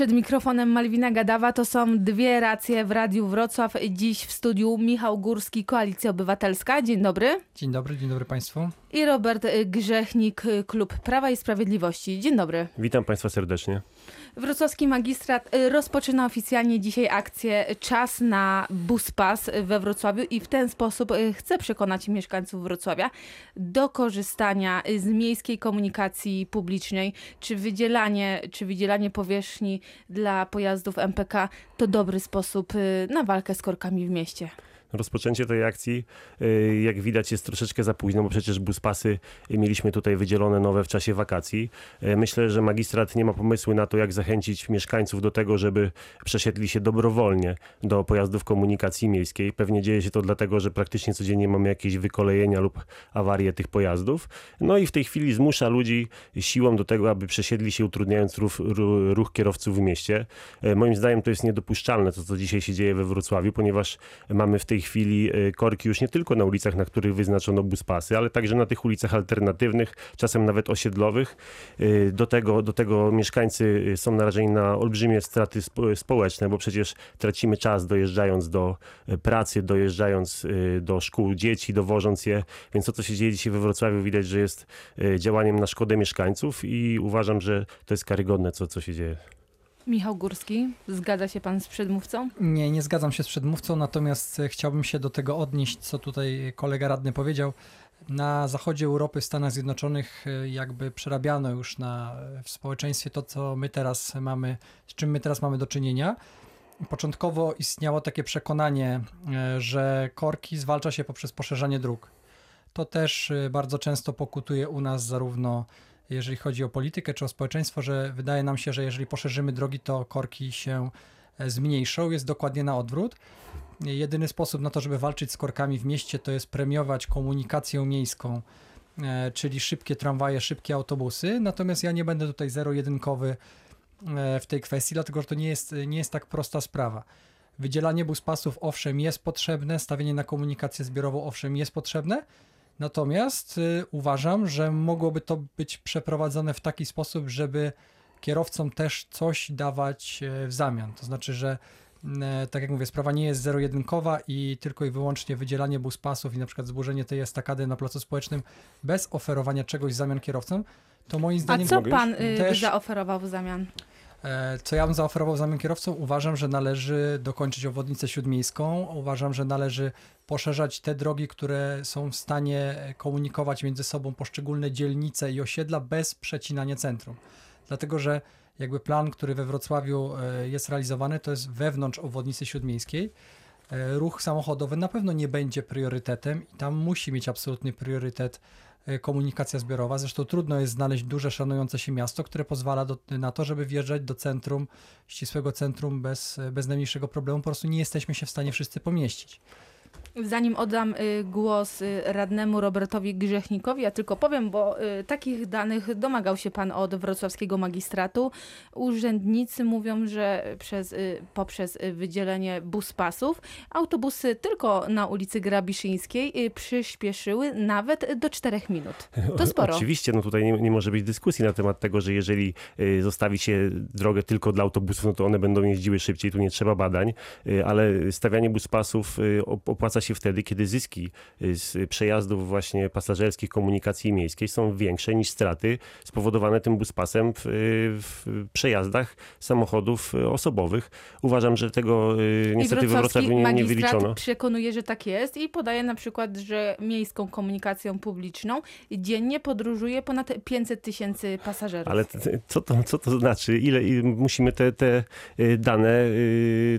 Przed mikrofonem Malwina Gadawa to są dwie racje w Radiu Wrocław. Dziś w studiu Michał Górski, Koalicja Obywatelska. Dzień dobry. Dzień dobry, dzień dobry Państwu. I Robert Grzechnik, Klub Prawa i Sprawiedliwości. Dzień dobry. Witam Państwa serdecznie. Wrocławski magistrat y, rozpoczyna oficjalnie dzisiaj akcję Czas na Bus Pass we Wrocławiu i w ten sposób y, chce przekonać mieszkańców Wrocławia do korzystania z miejskiej komunikacji publicznej. Czy wydzielanie, czy wydzielanie powierzchni dla pojazdów MPK to dobry sposób y, na walkę z korkami w mieście? Rozpoczęcie tej akcji, y, jak widać, jest troszeczkę za późno, bo przecież buspasy mieliśmy tutaj wydzielone nowe w czasie wakacji. Y, myślę, że magistrat nie ma pomysłu na to, jak zachęcić mieszkańców do tego, żeby przesiedli się dobrowolnie do pojazdów komunikacji miejskiej. Pewnie dzieje się to dlatego, że praktycznie codziennie mamy jakieś wykolejenia lub awarie tych pojazdów. No i w tej chwili zmusza ludzi siłą do tego, aby przesiedli się, utrudniając ruch, ruch kierowców w mieście. Y, moim zdaniem to jest niedopuszczalne, to co dzisiaj się dzieje we Wrocławiu, ponieważ mamy w tej tej chwili e, korki już nie tylko na ulicach, na których wyznaczono buspasy, ale także na tych ulicach alternatywnych, czasem nawet osiedlowych. E, do tego, do tego mieszkańcy e, są narażeni na olbrzymie straty społeczne, bo przecież tracimy czas dojeżdżając do pracy, dojeżdżając do szkół dzieci, dowożąc je. Więc to, co się dzieje dzisiaj we Wrocławiu, widać, że jest działaniem na szkodę mieszkańców i uważam, że to jest karygodne, co, co się dzieje. Michał Górski, zgadza się pan z przedmówcą? Nie, nie zgadzam się z przedmówcą, natomiast chciałbym się do tego odnieść, co tutaj kolega radny powiedział. Na zachodzie Europy, w Stanach Zjednoczonych, e, jakby przerabiano już na, w społeczeństwie to, co my teraz mamy, z czym my teraz mamy do czynienia. Początkowo istniało takie przekonanie, e, że korki zwalcza się poprzez poszerzanie dróg. To też e, bardzo często pokutuje u nas zarówno jeżeli chodzi o politykę czy o społeczeństwo, że wydaje nam się, że jeżeli poszerzymy drogi, to korki się e, zmniejszą. Jest dokładnie na odwrót. Jedyny sposób na to, żeby walczyć z korkami w mieście, to jest premiować komunikację miejską, e, czyli szybkie tramwaje, szybkie autobusy. Natomiast ja nie będę tutaj zero-jedynkowy e, w tej kwestii, dlatego że to nie jest, nie jest tak prosta sprawa. Wydzielanie buspasów owszem jest potrzebne, stawienie na komunikację zbiorową owszem jest potrzebne, Natomiast y, uważam, że mogłoby to być przeprowadzone w taki sposób, żeby kierowcom też coś dawać y, w zamian. To znaczy, że y, tak jak mówię, sprawa nie jest zero-jedynkowa i tylko i wyłącznie wydzielanie buspasów i na przykład zburzenie tej estakady na placu społecznym bez oferowania czegoś w zamian kierowcom, to moim zdaniem... A co pan y, też... zaoferował w zamian? E, co ja bym zaoferował zamian kierowcom? Uważam, że należy dokończyć obwodnicę śródmiejską. Uważam, że należy poszerzać te drogi, które są w stanie komunikować między sobą poszczególne dzielnice i osiedla bez przecinania centrum. Dlatego, że jakby plan, który we Wrocławiu e, jest realizowany, to jest wewnątrz obwodnicy śródmiejskiej. E, ruch samochodowy na pewno nie będzie priorytetem i tam musi mieć absolutny priorytet komunikacja zbiorowa. Zresztą trudno jest znaleźć duże, szanujące się miasto, które pozwala do, na to, żeby wjeżdżać do centrum, ścisłego centrum bez, bez najmniejszego problemu. Po prostu nie jesteśmy się w stanie wszyscy pomieścić. Zanim oddam y, głos y, radnemu Robertowi Grzechnikowi, ja tylko powiem, bo y, takich danych domagał się pan od wrocławskiego magistratu. Urzędnicy mówią, że przez, poprzez wydzielenie buspasów autobusy tylko na ulicy Grabiszyńskiej przyspieszyły nawet do 4 minut. To sporo. Oczywiście, no tutaj nie, nie może być dyskusji na temat tego, że jeżeli zostawi się drogę tylko dla autobusów, no to one będą jeździły szybciej, tu nie trzeba badań, ale stawianie buspasów opłaca się wtedy, kiedy zyski y, z przejazdów właśnie pasażerskich komunikacji miejskiej są większe niż straty spowodowane tym buspasem w, y, w przejazdach samochodów y, osobowych. Uważam, że tego niestety we Wrocławiu nie, nie wyliczono. przekonuje, że tak jest i podaje na przykład, że miejską komunikacją publiczną dziennie podróżuje ponad 500 tysięcy pasażerów. Ale co to, co to znaczy? Ile musimy te, te dane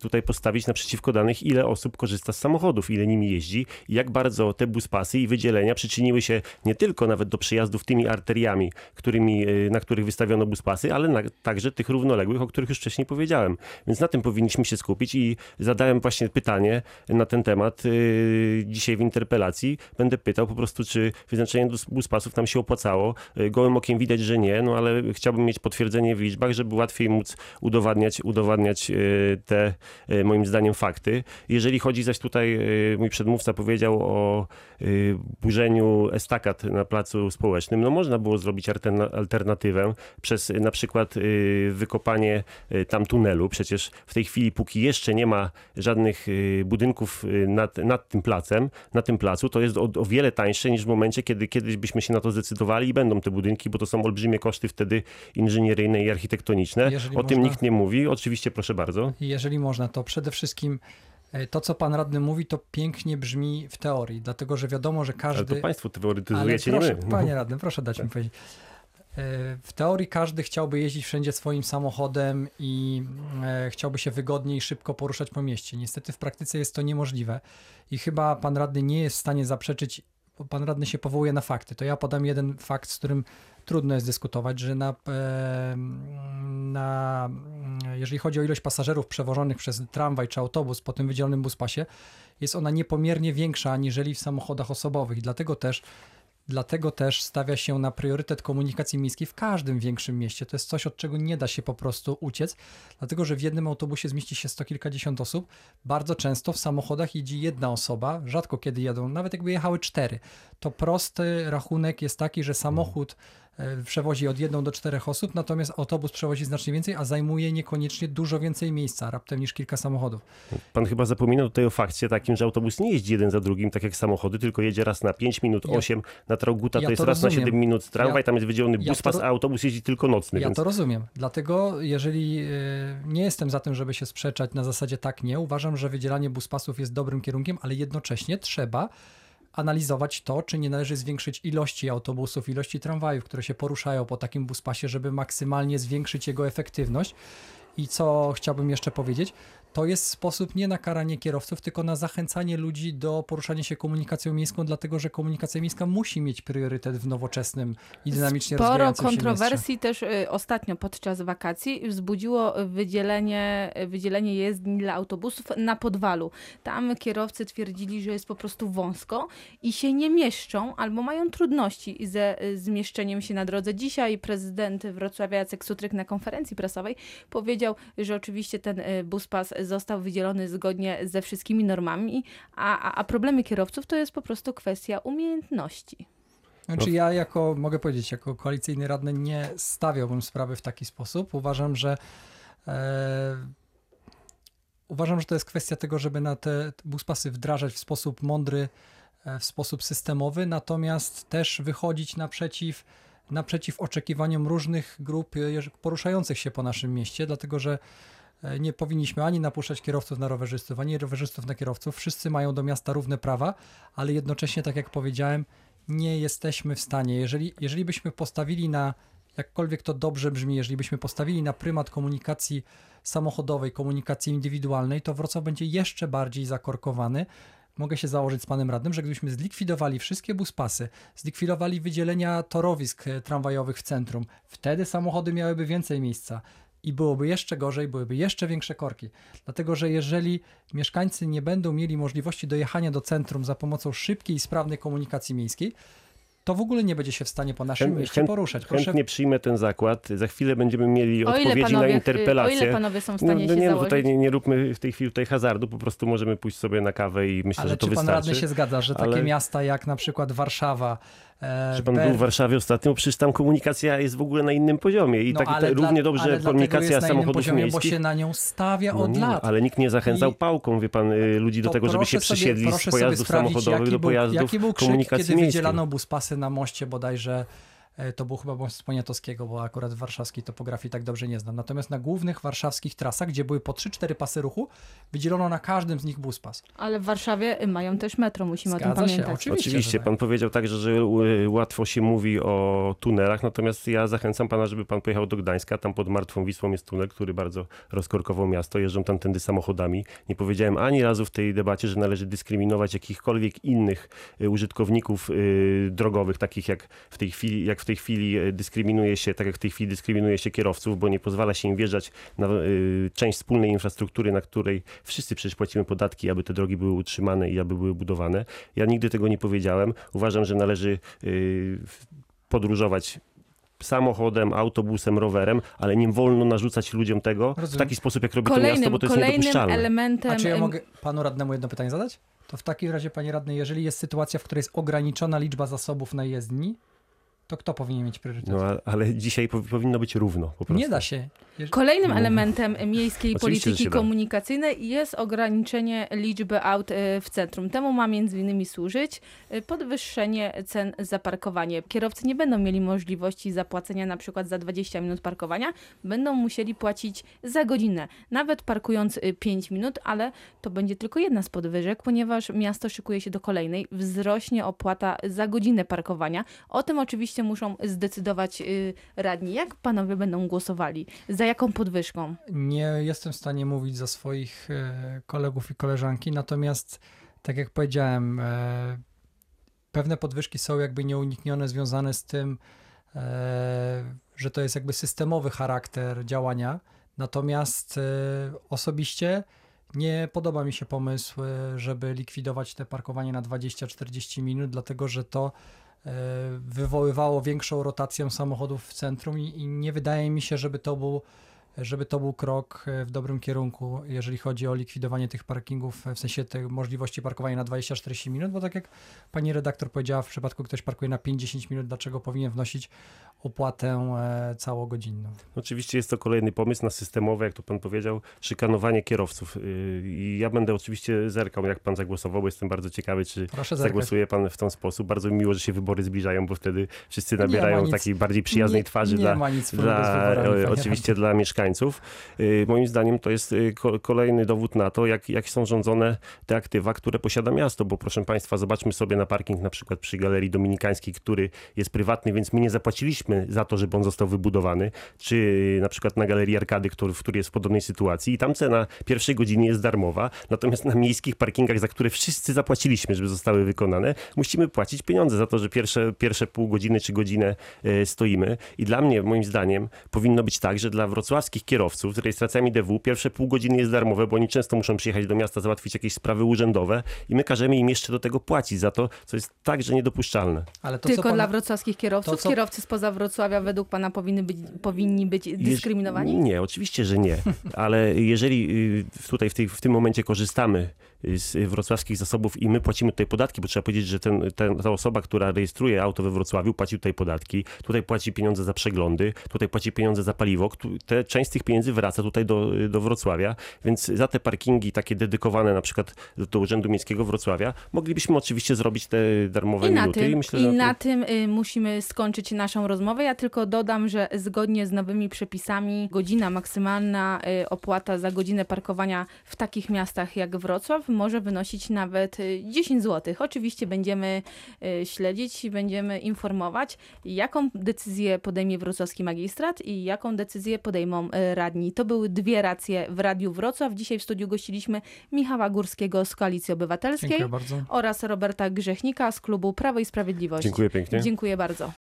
tutaj postawić naprzeciwko danych, ile osób korzysta z samochodów, ile nimi jeździ i jak bardzo te buspasy i wydzielenia przyczyniły się nie tylko nawet do przejazdów tymi arteriami, którymi, e, na których wystawiono buspasy, ale na, także tych równoległych, o których już wcześniej powiedziałem. Więc na tym powinniśmy się skupić i zadałem właśnie pytanie na ten temat yy, dzisiaj w interpelacji. Będę pytał po prostu, czy wyznaczenie buspasów nam się opłacało. E, gołym okiem widać, że nie, no ale chciałbym mieć potwierdzenie w liczbach, żeby łatwiej móc udowadniać, udowadniać te moim zdaniem fakty. Jeżeli chodzi zaś tutaj mój przedmówca powiedział o y, burzeniu estakat na placu społecznym, no można było zrobić alterna- alternatywę przez y, na przykład y, wykopanie tam tunelu. Przecież w tej chwili, póki jeszcze nie ma żadnych budynków nad, nad tym placem, na tym placu, to jest o, o wiele tańsze niż w momencie, kiedy kiedyś byśmy się na to zdecydowali i będą te budynki, bo to są olbrzymie koszty wtedy inżynieryjne i architektoniczne. Jeżeli o tym można- nikt nie mówi. Oczywiście, proszę bardzo. Jeżeli można, to przede wszystkim to, co pan radny mówi, to pięknie brzmi w teorii, dlatego że wiadomo, że Ale każdy... to państwo Ale teoretyzujecie, proszę, nie my. panie radny, proszę dać mi powiedzieć. E, W teorii każdy chciałby jeździć wszędzie swoim samochodem i e, chciałby się wygodnie i szybko poruszać po mieście. Niestety w praktyce jest to niemożliwe i chyba pan radny nie jest w stanie zaprzeczyć, bo pan radny się powołuje na fakty. To ja podam jeden fakt, z którym trudno jest dyskutować, że na, e, na, jeżeli chodzi o ilość pasażerów przewożonych przez tramwaj czy autobus po tym wydzielonym buspasie, jest ona niepomiernie większa aniżeli w samochodach osobowych. Dlatego też Dlatego też stawia się na priorytet komunikacji miejskiej w każdym większym mieście. To jest coś, od czego nie da się po prostu uciec, dlatego że w jednym autobusie zmieści się sto kilkadziesiąt osób. Bardzo często w samochodach jedzie jedna osoba, rzadko kiedy jadą, nawet jakby jechały cztery. To prosty rachunek jest taki, że samochód e, przewozi od jedną do czterech osób, natomiast autobus przewozi znacznie więcej, a zajmuje niekoniecznie dużo więcej miejsca, raptem niż kilka samochodów. Pan chyba zapomina tutaj o fakcie takim, że autobus nie jeździ jeden za drugim, tak jak samochody, tylko jedzie raz na 5 minut, Ja- 8, na Trauguta ja to jest to raz na rozumiem. 7 minut tramwaj, Ja- tam jest wydzielony ja ro- a autobus jeździ tylko nocny, Ja więc to rozumiem. Dlatego, jeżeli e, nie jestem za tym, żeby się sprzeczać na zasadzie tak, nie, uważam, że wydzielanie buspasów jest dobrym kierunkiem, ale jednocześnie trzeba analizować to, czy nie należy zwiększyć ilości autobusów, ilości tramwajów, które się poruszają po takim buspasie, żeby maksymalnie zwiększyć jego efektywność. I co chciałbym jeszcze powiedzieć, to jest sposób nie na karanie kierowców, tylko na zachęcanie ludzi do poruszania się komunikacją miejską, dlatego że komunikacja miejska musi mieć priorytet w nowoczesnym i dynamicznie Sporo rozwijającym się mieście. kontrowersji też y, ostatnio podczas wakacji wzbudziło wydzielenie, wydzielenie jezdni dla autobusów na podwalu. Tam kierowcy twierdzili, że jest po prostu wąsko i się nie mieszczą albo mają trudności ze y, zmieszczeniem się na drodze. Dzisiaj prezydent Wrocławia Jacek Sutryk na konferencji prasowej powiedział, że oczywiście ten y, buspas został wydzielony zgodnie ze wszystkimi normami, a, a, problemy kierowców to jest po prostu kwestia umiejętności. Znaczy ja jako, mogę powiedzieć, jako koalicyjny radny nie stawiałbym sprawy w taki sposób. Uważam, że e, uważam, że to jest kwestia tego, żeby na te buspasy wdrażać w sposób mądry, e, w sposób systemowy, natomiast też wychodzić naprzeciw, naprzeciw oczekiwaniom różnych grup e, poruszających się po naszym mieście, dlatego że nie powinniśmy ani napuszczać kierowców na rowerzystów, ani rowerzystów na kierowców. Wszyscy mają do miasta równe prawa, ale jednocześnie, tak jak powiedziałem, nie jesteśmy w stanie. Jeżeli, jeżeli byśmy postawili na, jakkolwiek to dobrze brzmi, jeżeli byśmy postawili na prymat komunikacji samochodowej, komunikacji indywidualnej, to Wrocław będzie jeszcze bardziej zakorkowany. Mogę się założyć z panem radnym, że gdybyśmy zlikwidowali wszystkie buspasy, zlikwidowali wydzielenia torowisk e, tramwajowych w centrum, wtedy samochody miałyby więcej miejsca i byłoby jeszcze gorzej, byłyby jeszcze większe korki. Dlatego, że jeżeli mieszkańcy nie będą mieli możliwości dojechania do centrum za pomocą szybkiej i sprawnej komunikacji miejskiej, to w ogóle nie będzie się w stanie po naszym Chęt- mieście chęt- poruszać. Proszę, chętnie przyjmę ten zakład. Za chwilę będziemy mieli O odpowiedzi panowie, na o interpelację. ile panowie są w No, stanie no się nie, no tutaj nie, nie róbmy w tej chwili tutaj hazardu, po prostu możemy pójść sobie na kawę i myślę, ale że to czy pan wystarczy. radny się zgadza, że takie ale- miasta jak na przykład Warszawa, Że pan Ber- był w Warszawie ostatnio, przecież tam komunikacja jest w ogóle na innym poziomie i no, tak ale równie dla- ale dobrze dlatego komunikacja jest samochodów poziomie, miejskich. bo się na nią stawia No od nie, lat. ale nikt nie zachęcał I- pałką, wie pan, y, ludzi do tego, żeby się sobie- przesiedli z sobie pojazdów samochodowych do pojazdów Jaki był krzyk, komunikacji kiedy miejskiej. wydzielano buspasy na moście bodajże, e, to był chyba most Poniatowskiego, bo akurat warszawskiej topografii tak dobrze nie znam. Natomiast na głównych warszawskich trasach, gdzie były po 3-4 pasy ruchu, wydzielono na każdym z nich buspas. Ale w Warszawie mają też metro, musimy o Zgadza tym się, pamiętać. oczywiście. Oczywiście, tak. pan powiedział także, że y, łatwo się mówi o tunelach, natomiast ja zachęcam pana, żeby pan pojechał do Gdańska, tam pod Martwą Wisłą jest tunel, który bardzo rozkorkował miasto, jeżdżą tam tędy samochodami. Nie powiedziałem ani razu w tej debacie, że należy dyskryminować jakichkolwiek innych y, użytkowników y, drogowych, takich jak w tej chwili, jak w tej chwili y, dyskryminuje się, tak jak w tej chwili dyskryminuje się kierowców, bo nie pozwala się im wjeżdżać na y, część wspólnej infrastruktury, na której wszyscy przecież płacimy podatki, aby te drogi były utrzymane i aby były budowane. Ja nigdy tego nie powiedziałem. Uważam, że należy y, podróżować samochodem, autobusem, rowerem, ale nie wolno narzucać ludziom tego w Rozumiem. taki sposób, jak robi to miasto, Kolejnym, bo to jest kolejnym niedopuszczalne. elementem... A czy ja mogę panu radnemu jedno pytanie zadać? To w takim razie, panie radny, jeżeli jest sytuacja, w której jest ograniczona liczba zasobów na jezdni, to kto powinien mieć priorytet? No, ale dzisiaj powi- powinno być równo po prostu. nie da się. Kolejnym No. elementem miejskiej Oczywiście, polityki komunikacyjnej jest ograniczenie liczby aut e, w centrum. Temu ma między innymi służyć e, podwyższenie cen za parkowanie. Kierowcy nie będą mieli możliwości zapłacenia na przykład za 20 minut parkowania, będą musieli płacić za godzinę, nawet parkując 5 minut, ale to będzie tylko jedna z podwyżek, ponieważ miasto szykuje się do kolejnej. Wzrośnie opłata za godzinę parkowania. O tym oczywiście muszą zdecydować y, radni. Jak panowie będą głosowali? Za jaką podwyżką? Nie jestem w stanie mówić za swoich e, kolegów i koleżanki, natomiast tak jak powiedziałem, e, pewne podwyżki są jakby nieuniknione, związane z tym, e, że to jest jakby systemowy charakter działania. Natomiast osobiście nie podoba mi się pomysł, żeby likwidować te parkowanie na 20-40 minut, dlatego że to wywoływało większą rotację samochodów w centrum i, i nie wydaje mi się, żeby to był żeby to był krok e, w dobrym kierunku, jeżeli chodzi o likwidowanie tych parkingów, e, w sensie tej możliwości parkowania na 20-40 minut, bo tak jak pani redaktor powiedziała, w przypadku ktoś parkuje na 50 minut, dlaczego powinien wnosić opłatę e, całogodzinną? Oczywiście jest to kolejny pomysł na systemowe, jak to pan powiedział, szykanowanie kierowców. Yy, I ja będę oczywiście zerkał, jak pan zagłosował, bo jestem bardzo ciekawy, czy zagłosuje pan w ten sposób. Bardzo mi miło, że się wybory zbliżają, bo wtedy wszyscy nabierają takiej bardziej przyjaznej nie, twarzy nie dla, dla, wyborami, oczywiście dla mieszkańców. Y, Moim zdaniem to jest y, ko- kolejny dowód na to, jak, jak są rządzone te aktywa, które posiada miasto, bo proszę Państwa, zobaczmy sobie na parking na przykład przy Galerii Dominikańskiej, który jest prywatny, więc my nie zapłaciliśmy za to, żeby on został wybudowany, czy na przykład na Galerii Arkady, który, w której jest w podobnej sytuacji. I tam cena pierwszej godziny jest darmowa, natomiast na miejskich parkingach, za które wszyscy zapłaciliśmy, żeby zostały wykonane, musimy płacić pieniądze za to, że pierwsze, pierwsze pół godziny czy godzinę e, stoimy. I dla mnie, moim zdaniem, powinno być tak, że dla wrocławskich kierowców z rejestracjami DW pierwsze pół godziny jest darmowe, bo oni często muszą przyjechać do miasta, załatwić jakieś sprawy urzędowe i my każemy im jeszcze do tego płacić za to, co jest także niedopuszczalne. Ale to, Tylko co pan, dla wrocławskich kierowców? to, co- Kierowcy spoza Wrocławia według pana powinny być, powinni być dyskryminowani? Jeż- Nie, oczywiście, że nie. Ale jeżeli y, tutaj w, tej, w tym momencie korzystamy z wrocławskich zasobów i my płacimy tutaj podatki, bo trzeba powiedzieć, że ten, ten, ta osoba, która rejestruje auto we Wrocławiu, płaci tutaj podatki, tutaj płaci pieniądze za przeglądy, tutaj płaci pieniądze za paliwo. Te, część z tych pieniędzy wraca tutaj do, do Wrocławia, więc za te parkingi takie dedykowane na przykład do, do Urzędu Miejskiego Wrocławia, moglibyśmy oczywiście zrobić te darmowe I na minuty. tym, I myślę, i na tym y, musimy skończyć naszą rozmowę. Ja tylko dodam, że zgodnie z nowymi przepisami godzina maksymalna y, opłata za godzinę parkowania w takich miastach jak Wrocław może wynosić nawet y, 10 zł. Oczywiście będziemy y, śledzić i będziemy informować, jaką decyzję podejmie wrocławski magistrat i jaką decyzję podejmą y, radni. To były dwie racje w Radiu Wrocław. Dzisiaj w studiu gościliśmy Michała Górskiego z Koalicji Obywatelskiej oraz Roberta Grzechnika z klubu Prawo i Sprawiedliwość. dziękuję pięknie. Dziękuję bardzo.